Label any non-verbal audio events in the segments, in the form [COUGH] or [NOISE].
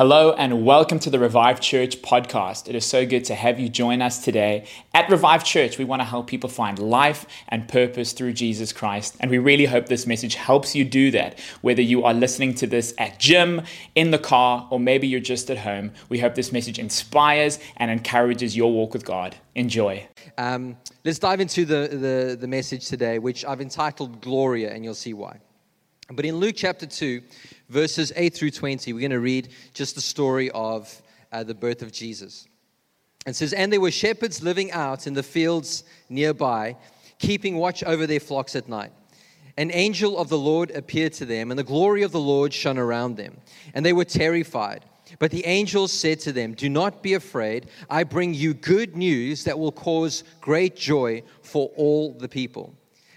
Hello and welcome to the Revive Church podcast. It is so good to have you join us today. At Revive Church, we want to help people find life and purpose through Jesus Christ. And we really hope this message helps you do that. Whether you are listening to this at gym, in the car, or maybe you're just at home, we hope this message inspires and encourages your walk with God. Enjoy. Um, let's dive into the, the, the message today, which I've entitled Gloria, and you'll see why. But in Luke chapter 2, verses 8 through 20, we're going to read just the story of uh, the birth of Jesus. It says, And there were shepherds living out in the fields nearby, keeping watch over their flocks at night. An angel of the Lord appeared to them, and the glory of the Lord shone around them, and they were terrified. But the angel said to them, Do not be afraid. I bring you good news that will cause great joy for all the people.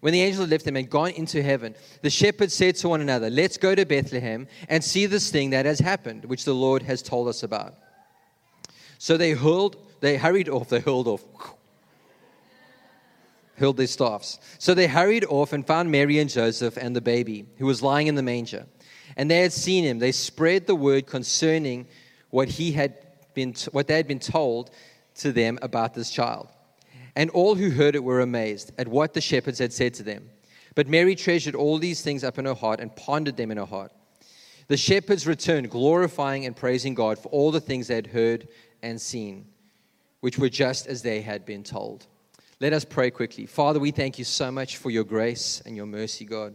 when the angel had left them and gone into heaven, the shepherds said to one another, Let's go to Bethlehem and see this thing that has happened, which the Lord has told us about. So they hurled, they hurried off, they hurled off, hurled their staffs. So they hurried off and found Mary and Joseph and the baby, who was lying in the manger. And they had seen him. They spread the word concerning what he had been, what they had been told to them about this child. And all who heard it were amazed at what the shepherds had said to them. But Mary treasured all these things up in her heart and pondered them in her heart. The shepherds returned, glorifying and praising God for all the things they had heard and seen, which were just as they had been told. Let us pray quickly. Father, we thank you so much for your grace and your mercy, God.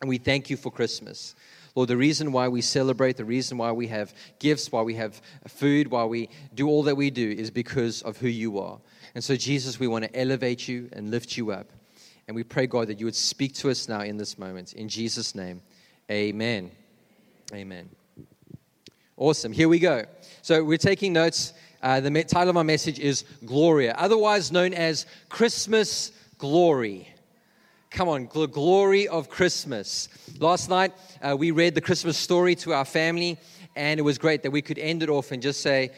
And we thank you for Christmas. Lord, the reason why we celebrate, the reason why we have gifts, why we have food, why we do all that we do is because of who you are. And so, Jesus, we want to elevate you and lift you up. And we pray, God, that you would speak to us now in this moment. In Jesus' name, amen. Amen. Awesome. Here we go. So, we're taking notes. Uh, the title of my message is Gloria, otherwise known as Christmas Glory. Come on, the glory of Christmas. Last night, uh, we read the Christmas story to our family, and it was great that we could end it off and just say,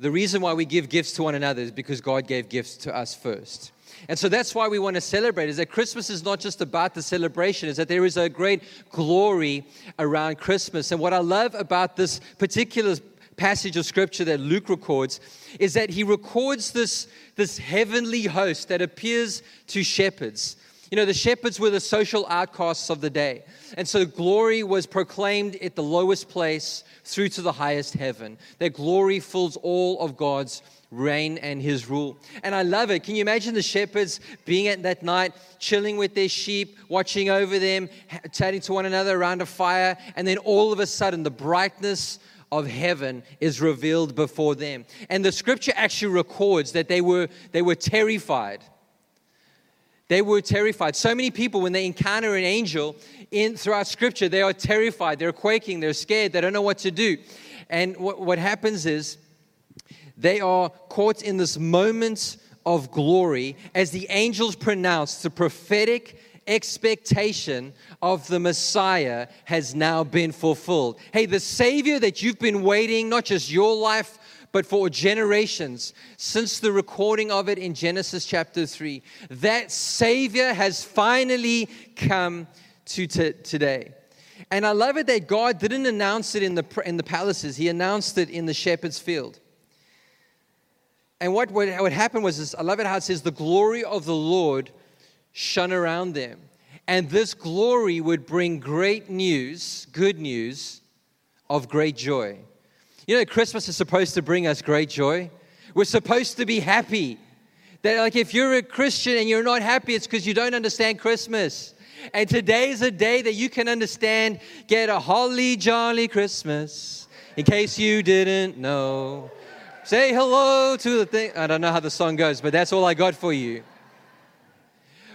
the reason why we give gifts to one another is because God gave gifts to us first. And so that's why we want to celebrate is that Christmas is not just about the celebration, is that there is a great glory around Christmas. And what I love about this particular passage of scripture that Luke records is that he records this, this heavenly host that appears to shepherds. You know, the shepherds were the social outcasts of the day. And so glory was proclaimed at the lowest place through to the highest heaven. Their glory fills all of God's reign and his rule. And I love it. Can you imagine the shepherds being at that night, chilling with their sheep, watching over them, chatting to one another around a fire, and then all of a sudden the brightness of heaven is revealed before them. And the scripture actually records that they were they were terrified. They were terrified. So many people, when they encounter an angel in throughout Scripture, they are terrified. They're quaking. They're scared. They don't know what to do. And what, what happens is they are caught in this moment of glory as the angels pronounce the prophetic expectation of the Messiah has now been fulfilled. Hey, the Savior that you've been waiting, not just your life, but for generations since the recording of it in Genesis chapter 3. That Savior has finally come to t- today. And I love it that God didn't announce it in the, in the palaces, He announced it in the shepherd's field. And what, what, what happened was this, I love it how it says, the glory of the Lord shone around them. And this glory would bring great news, good news, of great joy. You know, Christmas is supposed to bring us great joy. We're supposed to be happy. That, like, if you're a Christian and you're not happy, it's because you don't understand Christmas. And today is a day that you can understand. Get a holly jolly Christmas, in case you didn't know. Say hello to the thing. I don't know how the song goes, but that's all I got for you.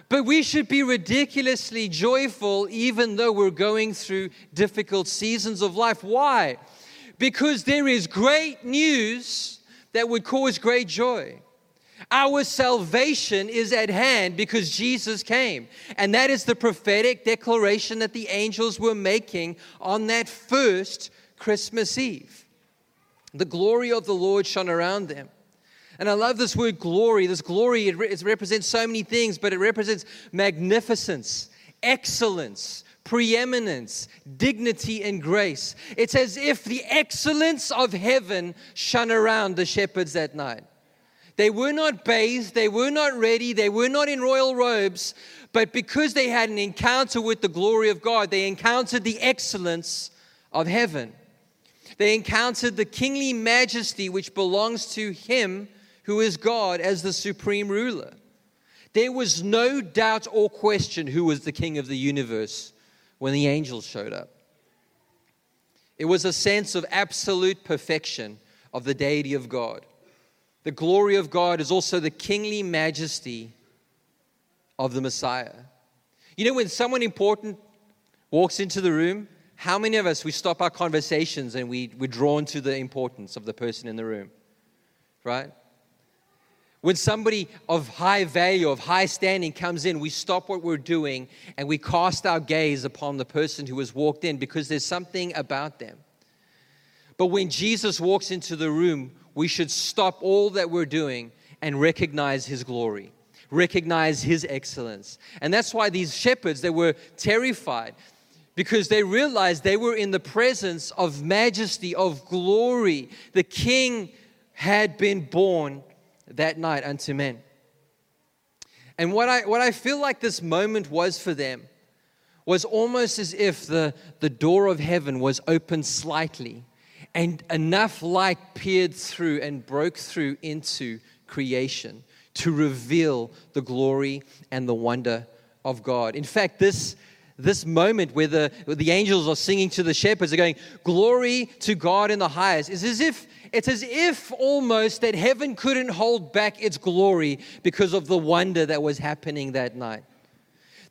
But we should be ridiculously joyful even though we're going through difficult seasons of life. Why? Because there is great news that would cause great joy. Our salvation is at hand because Jesus came. And that is the prophetic declaration that the angels were making on that first Christmas Eve. The glory of the Lord shone around them. And I love this word glory. This glory, it, re- it represents so many things, but it represents magnificence, excellence, preeminence, dignity, and grace. It's as if the excellence of heaven shone around the shepherds that night. They were not bathed, they were not ready, they were not in royal robes, but because they had an encounter with the glory of God, they encountered the excellence of heaven. They encountered the kingly majesty which belongs to Him who is God as the supreme ruler. There was no doubt or question who was the king of the universe when the angels showed up. It was a sense of absolute perfection of the deity of God. The glory of God is also the kingly majesty of the Messiah. You know, when someone important walks into the room, how many of us we stop our conversations and we, we're drawn to the importance of the person in the room? Right? When somebody of high value, of high standing comes in, we stop what we're doing and we cast our gaze upon the person who has walked in because there's something about them. But when Jesus walks into the room, we should stop all that we're doing and recognize his glory, recognize his excellence. And that's why these shepherds, they were terrified because they realized they were in the presence of majesty, of glory. The king had been born that night unto men. And what I, what I feel like this moment was for them was almost as if the, the door of heaven was opened slightly and enough light peered through and broke through into creation to reveal the glory and the wonder of God. In fact, this, this moment where the, the angels are singing to the shepherds, are going, Glory to God in the highest, is as if it's as if almost that heaven couldn't hold back its glory because of the wonder that was happening that night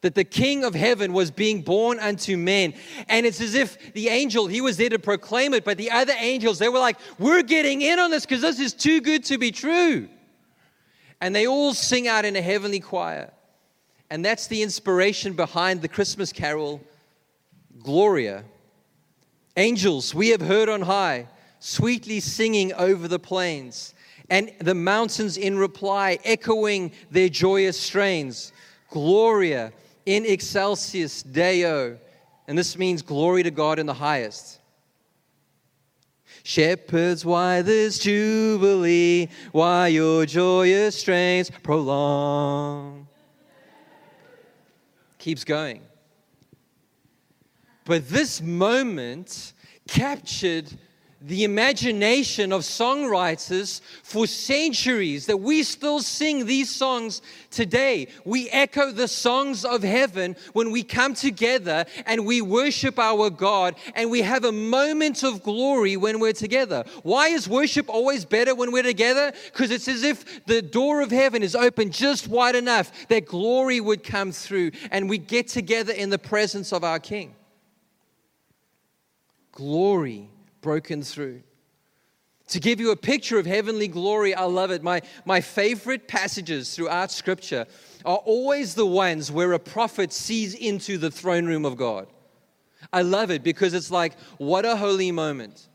that the King of heaven was being born unto men. And it's as if the angel, he was there to proclaim it, but the other angels, they were like, We're getting in on this because this is too good to be true. And they all sing out in a heavenly choir. And that's the inspiration behind the Christmas carol, Gloria. Angels, we have heard on high, sweetly singing over the plains, and the mountains in reply, echoing their joyous strains. Gloria in excelsis Deo. And this means glory to God in the highest. Shepherds, why this jubilee? Why your joyous strains prolong? Keeps going. But this moment captured the imagination of songwriters for centuries that we still sing these songs today. We echo the songs of heaven when we come together and we worship our God and we have a moment of glory when we're together. Why is worship always better when we're together? Because it's as if the door of heaven is open just wide enough that glory would come through and we get together in the presence of our King. Glory broken through. To give you a picture of heavenly glory, I love it. My, my favorite passages throughout Scripture are always the ones where a prophet sees into the throne room of God. I love it because it's like, what a holy moment.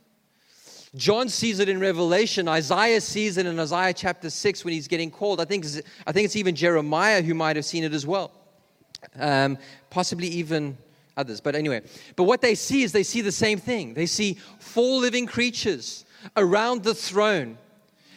John sees it in Revelation. Isaiah sees it in Isaiah chapter 6 when he's getting called. I think, I think it's even Jeremiah who might have seen it as well. Um, possibly even others. But anyway, but what they see is they see the same thing. They see four living creatures around the throne.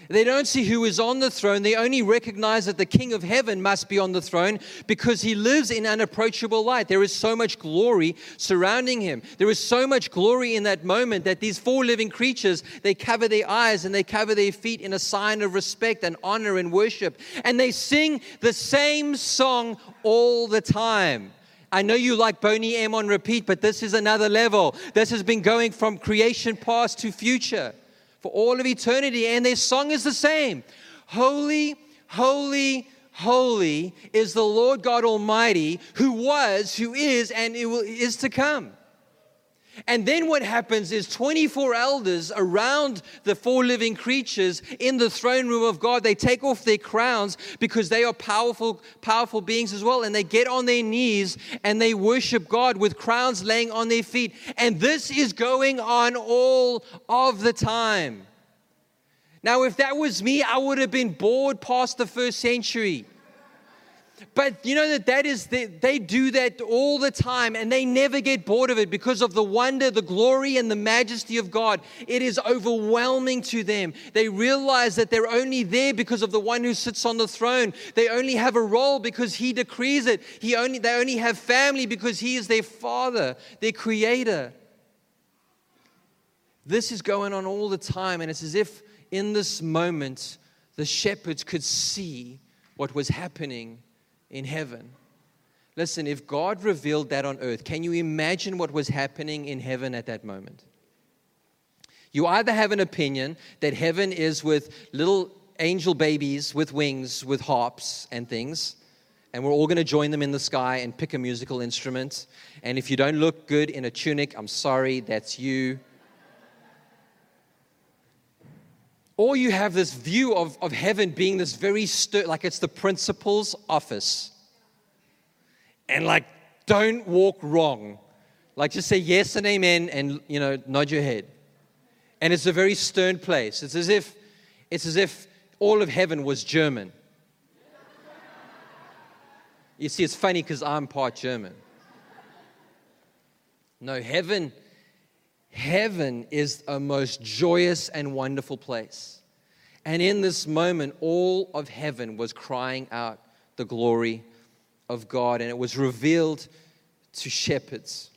They don't see who is on the throne. They only recognize that the King of heaven must be on the throne because he lives in unapproachable light. There is so much glory surrounding him. There is so much glory in that moment that these four living creatures, they cover their eyes and they cover their feet in a sign of respect and honor and worship. And they sing the same song all the time. I know you like Boney M on repeat, but this is another level. This has been going from creation past to future for all of eternity, and their song is the same Holy, holy, holy is the Lord God Almighty, who was, who is, and is to come. And then what happens is 24 elders around the four living creatures in the throne room of God, they take off their crowns because they are powerful, powerful beings as well. And they get on their knees and they worship God with crowns laying on their feet. And this is going on all of the time. Now, if that was me, I would have been bored past the first century. But you know that that is the, they do that all the time and they never get bored of it because of the wonder, the glory and the majesty of God. It is overwhelming to them. They realize that they're only there because of the one who sits on the throne. They only have a role because he decrees it. He only they only have family because he is their father, their creator. This is going on all the time and it's as if in this moment the shepherds could see what was happening in heaven. Listen, if God revealed that on earth, can you imagine what was happening in heaven at that moment? You either have an opinion that heaven is with little angel babies with wings, with harps and things, and we're all going to join them in the sky and pick a musical instrument. And if you don't look good in a tunic, I'm sorry, that's you. Or you have this view of, of heaven being this very stir, like it's the principal's office. And like, don't walk wrong. Like, just say yes and amen and, you know, nod your head. And it's a very stern place. It's as if, it's as if all of heaven was German. You see, it's funny because I'm part German. No, heaven Heaven is a most joyous and wonderful place. And in this moment, all of heaven was crying out the glory of God, and it was revealed to shepherds.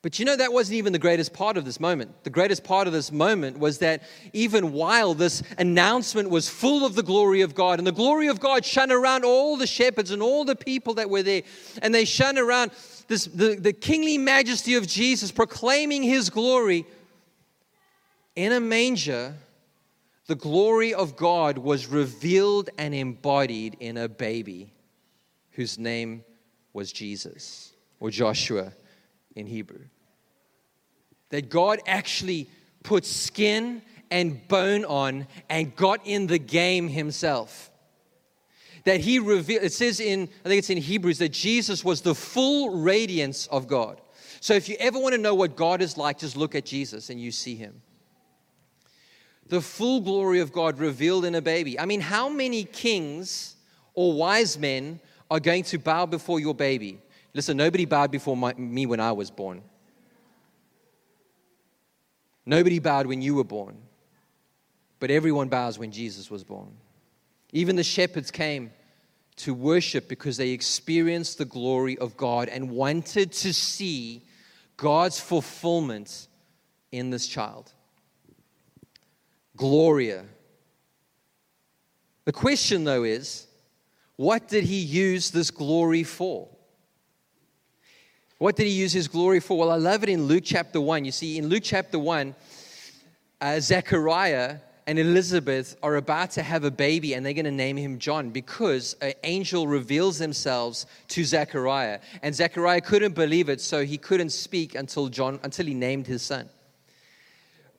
But you know, that wasn't even the greatest part of this moment. The greatest part of this moment was that even while this announcement was full of the glory of God, and the glory of God shone around all the shepherds and all the people that were there, and they shone around this, the, the kingly majesty of Jesus, proclaiming his glory in a manger, the glory of God was revealed and embodied in a baby whose name was Jesus or Joshua in Hebrew. That God actually put skin and bone on and got in the game himself that he revealed, it says in, I think it's in Hebrews, that Jesus was the full radiance of God. So if you ever want to know what God is like, just look at Jesus and you see him. The full glory of God revealed in a baby. I mean, how many kings or wise men are going to bow before your baby? Listen, nobody bowed before my, me when I was born. Nobody bowed when you were born. But everyone bows when Jesus was born. Even the shepherds came to worship because they experienced the glory of God and wanted to see God's fulfillment in this child. Gloria. The question, though, is what did he use this glory for? What did he use his glory for? Well, I love it in Luke chapter 1. You see, in Luke chapter 1, uh, Zechariah and Elizabeth are about to have a baby and they're going to name him John because an angel reveals themselves to Zechariah. And Zechariah couldn't believe it, so he couldn't speak until John until he named his son.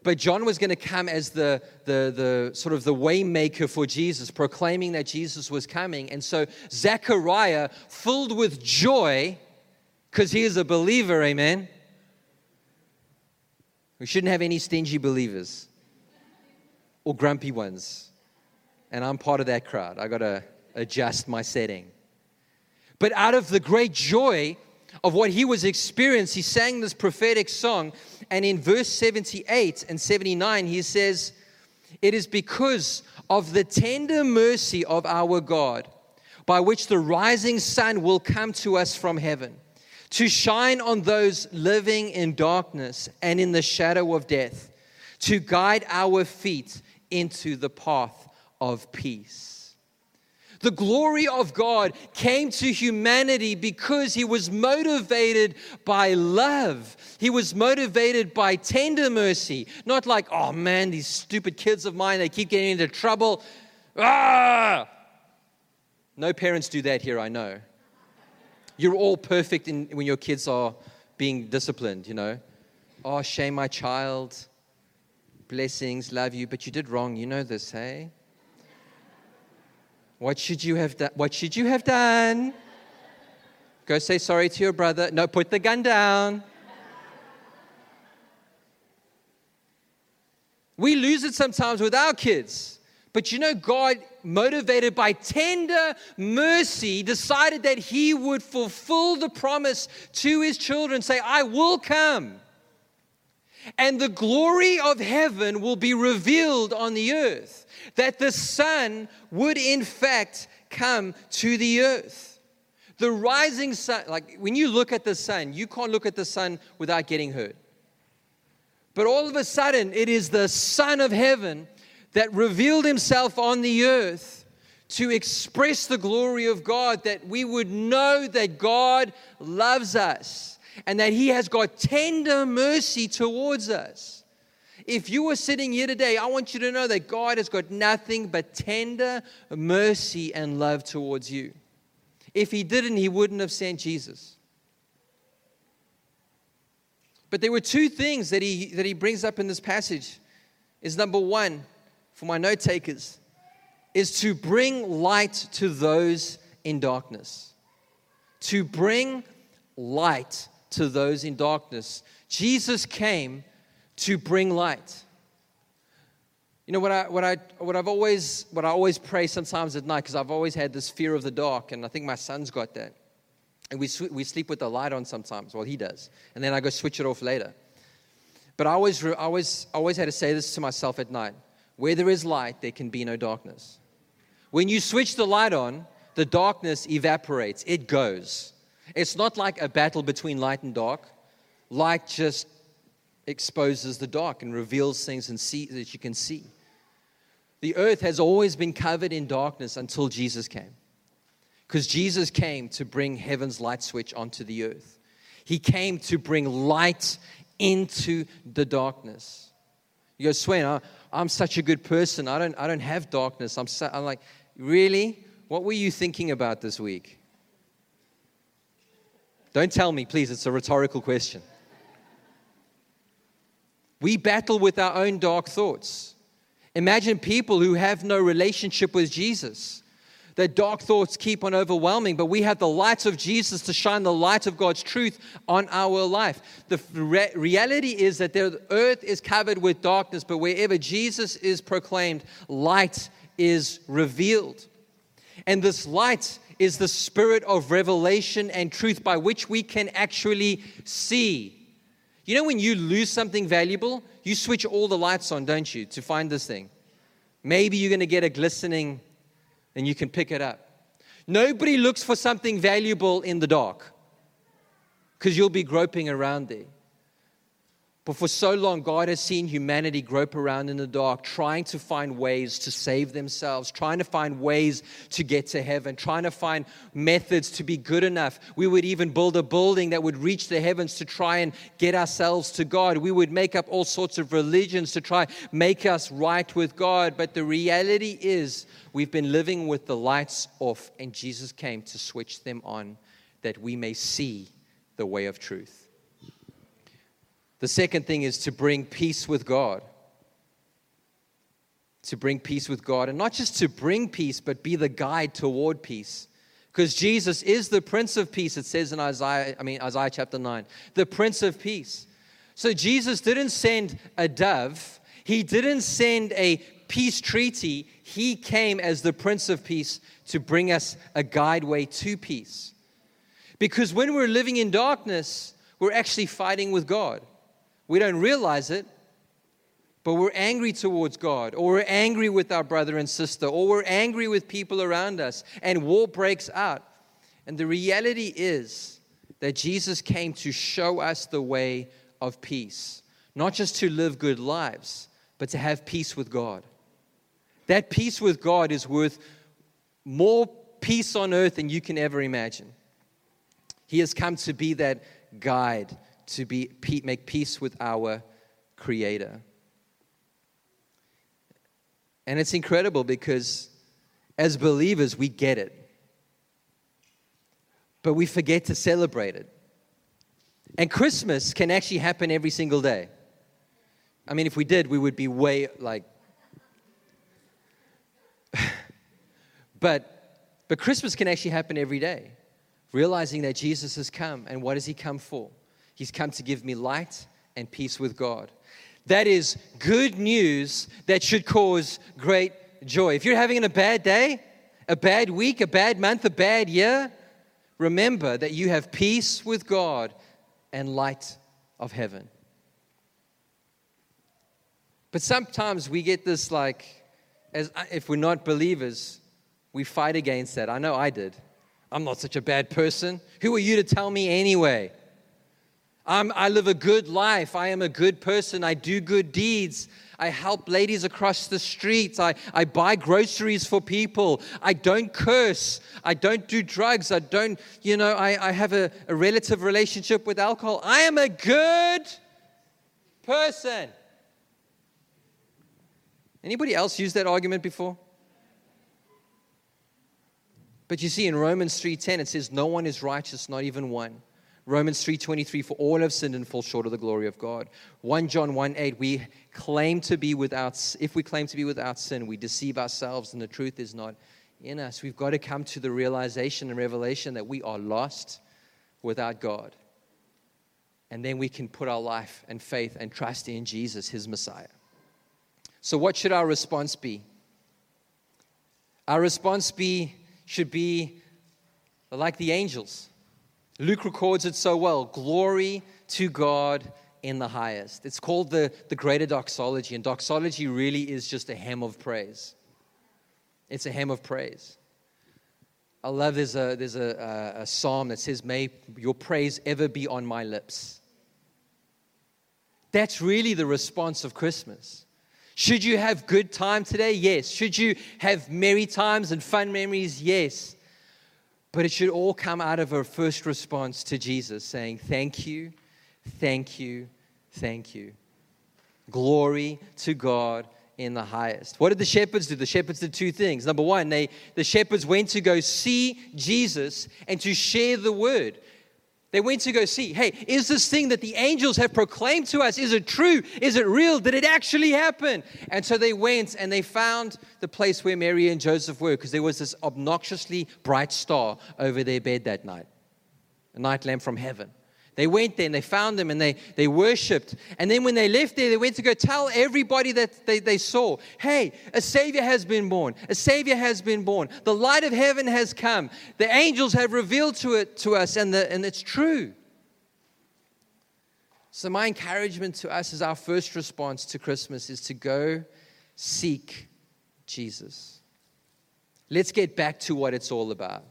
But John was going to come as the, the, the sort of the waymaker for Jesus, proclaiming that Jesus was coming. And so Zechariah, filled with joy, because he is a believer, amen. We shouldn't have any stingy believers or grumpy ones. And I'm part of that crowd. I got to adjust my setting. But out of the great joy of what he was experiencing, he sang this prophetic song. And in verse 78 and 79, he says, It is because of the tender mercy of our God, by which the rising sun will come to us from heaven, to shine on those living in darkness and in the shadow of death, to guide our feet into the path of peace. The glory of God came to humanity because he was motivated by love. He was motivated by tender mercy. Not like, oh man, these stupid kids of mine, they keep getting into trouble. Ah! No parents do that here, I know. You're all perfect in, when your kids are being disciplined, you know. Oh, shame my child. Blessings, love you, but you did wrong. You know this, hey? What should you have done? What should you have done? Go say sorry to your brother. No, put the gun down. We lose it sometimes with our kids. But you know, God, motivated by tender mercy, decided that He would fulfill the promise to His children say, I will come. And the glory of heaven will be revealed on the earth. That the sun would, in fact, come to the earth. The rising sun, like when you look at the sun, you can't look at the sun without getting hurt. But all of a sudden, it is the Son of Heaven that revealed himself on the earth to express the glory of God, that we would know that God loves us and that he has got tender mercy towards us. If you were sitting here today, I want you to know that God has got nothing but tender mercy and love towards you. If he didn't, he wouldn't have sent Jesus. But there were two things that he, that he brings up in this passage. Is number one, for my note takers, is to bring light to those in darkness. To bring light to those in darkness. Jesus came to bring light. You know what I what I what I've always what I always pray sometimes at night because I've always had this fear of the dark and I think my son's got that. And we, we sleep with the light on sometimes. Well, he does. And then I go switch it off later. But I always, I always, I always had to say this to myself at night where there is light, there can be no darkness. When you switch the light on, the darkness evaporates, it goes. It's not like a battle between light and dark. Light just exposes the dark and reveals things and see, that you can see. The earth has always been covered in darkness until Jesus came. Because Jesus came to bring heaven's light switch onto the earth. He came to bring light into the darkness. You go, Sven, I'm such a good person. I don't, I don't have darkness. I'm, so, I'm like, really? What were you thinking about this week? Don't tell me, please. It's a rhetorical question. We battle with our own dark thoughts. Imagine people who have no relationship with Jesus Their dark thoughts keep on overwhelming, but we have the light of Jesus to shine the light of God's truth on our life. The re- reality is that the earth is covered with darkness, but wherever Jesus is proclaimed, light is revealed. And this light is the spirit of revelation and truth by which we can actually see. You know, when you lose something valuable, you switch all the lights on, don't you, to find this thing? Maybe you're going to get a glistening and you can pick it up. Nobody looks for something valuable in the dark because you'll be groping around there. But for so long, God has seen humanity grope around in the dark, trying to find ways to save themselves, trying to find ways to get to heaven, trying to find methods to be good enough. We would even build a building that would reach the heavens to try and get ourselves to God. We would make up all sorts of religions to try make us right with God. But the reality is, we've been living with the lights off, and Jesus came to switch them on that we may see the way of truth. The second thing is to bring peace with God. To bring peace with God. And not just to bring peace, but be the guide toward peace. Because Jesus is the Prince of Peace, it says in Isaiah, I mean Isaiah chapter 9. The Prince of Peace. So Jesus didn't send a dove, he didn't send a peace treaty. He came as the Prince of Peace to bring us a guideway to peace. Because when we're living in darkness, we're actually fighting with God. We don't realize it, but we're angry towards God, or we're angry with our brother and sister, or we're angry with people around us, and war breaks out. And the reality is that Jesus came to show us the way of peace, not just to live good lives, but to have peace with God. That peace with God is worth more peace on earth than you can ever imagine. He has come to be that guide to be, make peace with our Creator. And it's incredible because as believers, we get it. But we forget to celebrate it. And Christmas can actually happen every single day. I mean, if we did, we would be way like. [SIGHS] but, but Christmas can actually happen every day. Realizing that Jesus has come, and what has He come for? He's come to give me light and peace with God. That is good news that should cause great joy. If you're having a bad day, a bad week, a bad month, a bad year, remember that you have peace with God and light of heaven. But sometimes we get this like, as uh, if we're not believers, we fight against that. I know I did. I'm not such a bad person. Who are you to tell me anyway? I'm, I live a good life. I am a good person. I do good deeds. I help ladies across the streets. I, I buy groceries for people. I don't curse. I don't do drugs. I don't, you know, I, I have a, a relative relationship with alcohol. I am a good person. Anybody else use that argument before? But you see in Romans 3:10 it says no one is righteous not even one. Romans 3:23 for all have sinned and fall short of the glory of God. 1 John 1:8 we claim to be without if we claim to be without sin we deceive ourselves and the truth is not in us. We've got to come to the realization and revelation that we are lost without God. And then we can put our life and faith and trust in Jesus his Messiah. So what should our response be? Our response be should be like the angels Luke records it so well glory to God in the highest. It's called the, the greater doxology, and doxology really is just a hymn of praise. It's a hymn of praise. I love there's a, there's a, a, a psalm that says, May your praise ever be on my lips. That's really the response of Christmas. Should you have good time today? Yes. Should you have merry times and fun memories? Yes. But it should all come out of a first response to Jesus saying, Thank you, thank you, thank you. Glory to God in the highest. What did the shepherds do? The shepherds did two things. Number one, they, the shepherds went to go see Jesus and to share the word. They went to go see, hey, is this thing that the angels have proclaimed to us, is it true? Is it real? Did it actually happen? And so they went and they found the place where Mary and Joseph were because there was this obnoxiously bright star over their bed that night, a night lamp from heaven. They went there and they found them and they, they worshiped. And then when they left there, they went to go tell everybody that they, they saw hey, a Savior has been born. A Savior has been born. The light of heaven has come. The angels have revealed to it to us, and, the, and it's true. So, my encouragement to us as our first response to Christmas is to go seek Jesus. Let's get back to what it's all about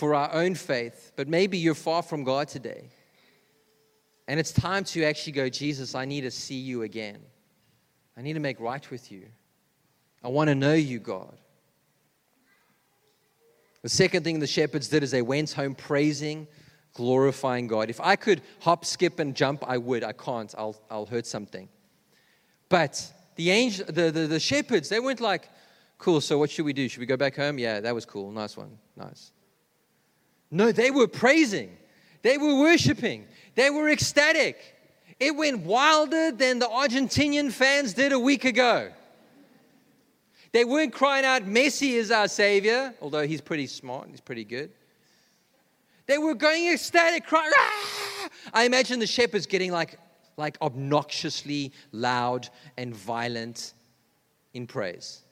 for our own faith, but maybe you're far from God today. And it's time to actually go, Jesus, I need to see you again. I need to make right with you. I want to know you, God. The second thing the shepherds did is they went home praising, glorifying God. If I could hop, skip, and jump, I would. I can't. I'll, I'll hurt something. But the, angel, the, the, the shepherds, they weren't like, cool, so what should we do? Should we go back home? Yeah, that was cool. Nice one. Nice. No, they were praising, they were worshiping, they were ecstatic. It went wilder than the Argentinian fans did a week ago. They weren't crying out, Messi is our savior, although he's pretty smart, and he's pretty good. They were going ecstatic, crying. Ah! I imagine the shepherds getting like, like obnoxiously loud and violent in praise.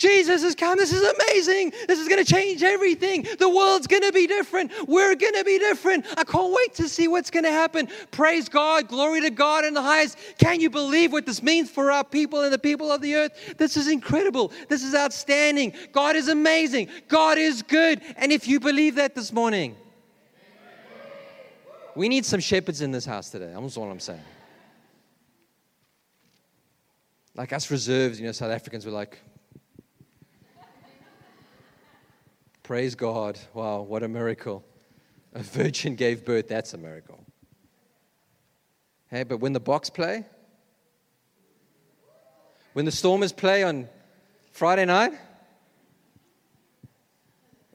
Jesus has come. This is amazing. This is going to change everything. The world's going to be different. We're going to be different. I can't wait to see what's going to happen. Praise God. Glory to God in the highest. Can you believe what this means for our people and the people of the earth? This is incredible. This is outstanding. God is amazing. God is good. And if you believe that this morning, we need some shepherds in this house today. That's all I'm saying. Like us reserves, you know, South Africans were like, Praise God. Wow, what a miracle. A virgin gave birth. That's a miracle. Hey, but when the Boks play, when the Stormers play on Friday night,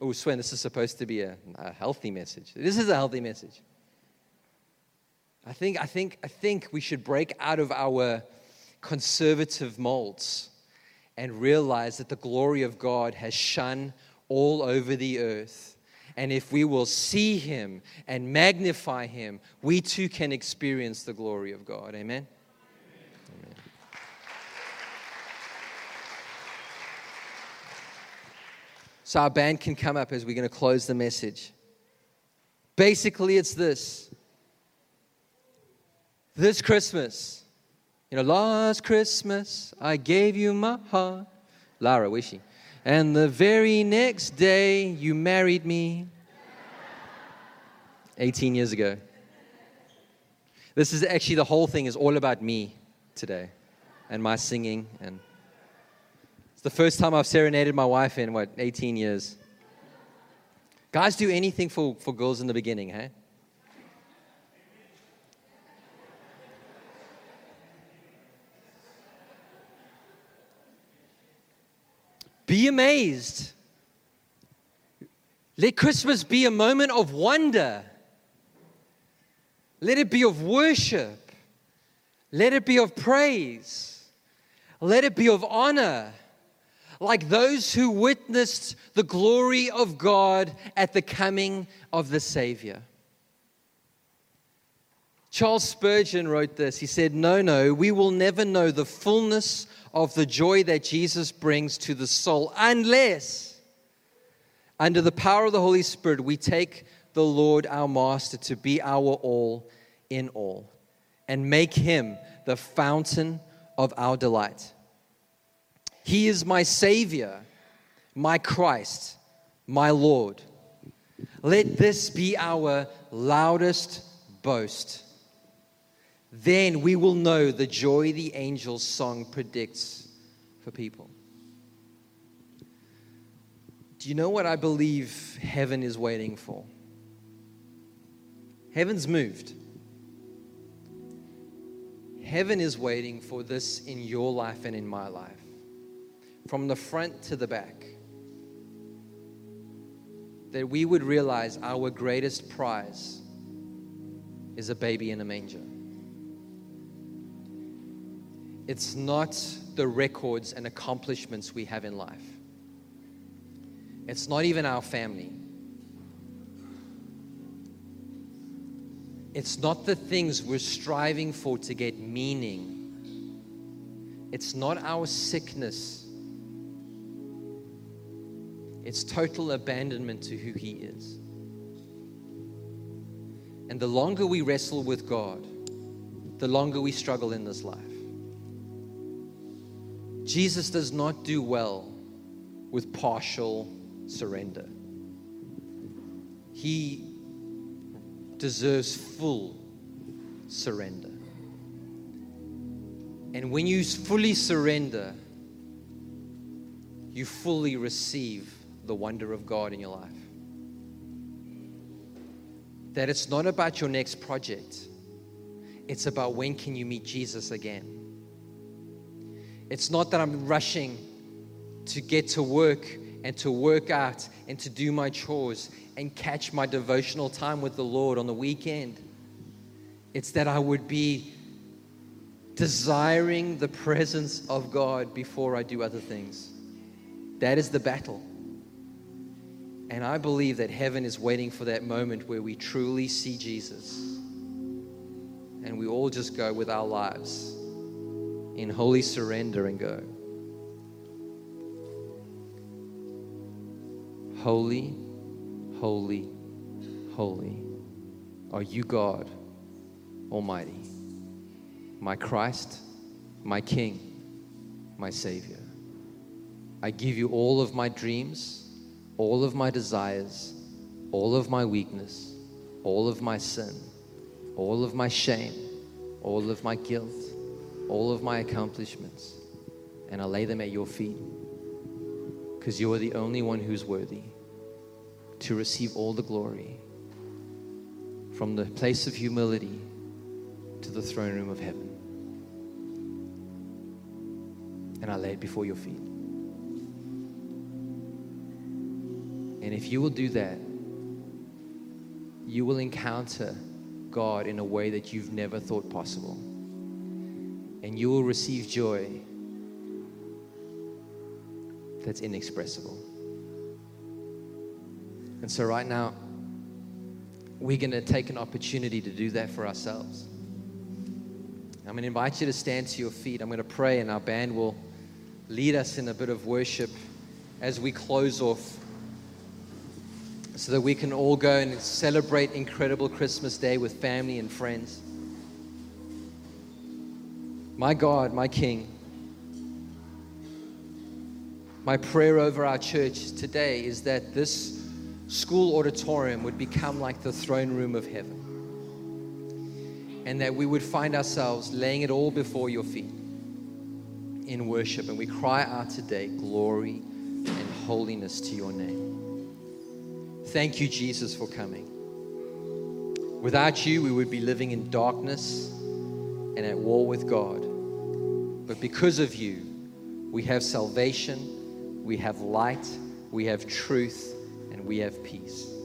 oh, Sven, this is supposed to be a, a healthy message. This is a healthy message. I think, I think, I think we should break out of our conservative molds and realize that the glory of God has shone all over the earth. And if we will see Him and magnify Him, we too can experience the glory of God. Amen. So, our band can come up as we're going to close the message. Basically, it's this this Christmas, you know, last Christmas, I gave you my heart. Lara, wishing. And the very next day, you married me. 18 years ago. This is actually the whole thing is all about me today and my singing. And it's the first time I've serenaded my wife in, what, 18 years. Guys do anything for, for girls in the beginning, hey? Be amazed. Let Christmas be a moment of wonder. Let it be of worship. Let it be of praise. Let it be of honor. Like those who witnessed the glory of God at the coming of the Savior. Charles Spurgeon wrote this. He said, No, no, we will never know the fullness of the joy that Jesus brings to the soul unless, under the power of the Holy Spirit, we take the Lord our Master to be our all in all and make him the fountain of our delight. He is my Savior, my Christ, my Lord. Let this be our loudest boast then we will know the joy the angel's song predicts for people. Do you know what I believe heaven is waiting for? Heaven's moved. Heaven is waiting for this in your life and in my life, from the front to the back. That we would realize our greatest prize is a baby in a manger. It's not the records and accomplishments we have in life. It's not even our family. It's not the things we're striving for to get meaning. It's not our sickness. It's total abandonment to who He is. And the longer we wrestle with God, the longer we struggle in this life. Jesus does not do well with partial surrender. He deserves full surrender. And when you fully surrender, you fully receive the wonder of God in your life. That it's not about your next project, it's about when can you meet Jesus again. It's not that I'm rushing to get to work and to work out and to do my chores and catch my devotional time with the Lord on the weekend. It's that I would be desiring the presence of God before I do other things. That is the battle. And I believe that heaven is waiting for that moment where we truly see Jesus and we all just go with our lives in holy surrender and go. Holy, holy, holy are you, God Almighty, my Christ, my King, my Savior. I give you all of my dreams, all of my desires, all of my weakness, all of my sin, all of my shame, all of my guilt all of my accomplishments and I lay them at your feet because you are the only one who's worthy to receive all the glory from the place of humility to the throne room of heaven. And I lay it before your feet. And if you will do that, you will encounter God in a way that you've never thought possible. And you will receive joy that's inexpressible. And so, right now, we're going to take an opportunity to do that for ourselves. I'm going to invite you to stand to your feet. I'm going to pray, and our band will lead us in a bit of worship as we close off so that we can all go and celebrate incredible Christmas Day with family and friends. My God, my King, my prayer over our church today is that this school auditorium would become like the throne room of heaven. And that we would find ourselves laying it all before your feet in worship. And we cry out today, glory and holiness to your name. Thank you, Jesus, for coming. Without you, we would be living in darkness and at war with God. But because of you, we have salvation, we have light, we have truth, and we have peace.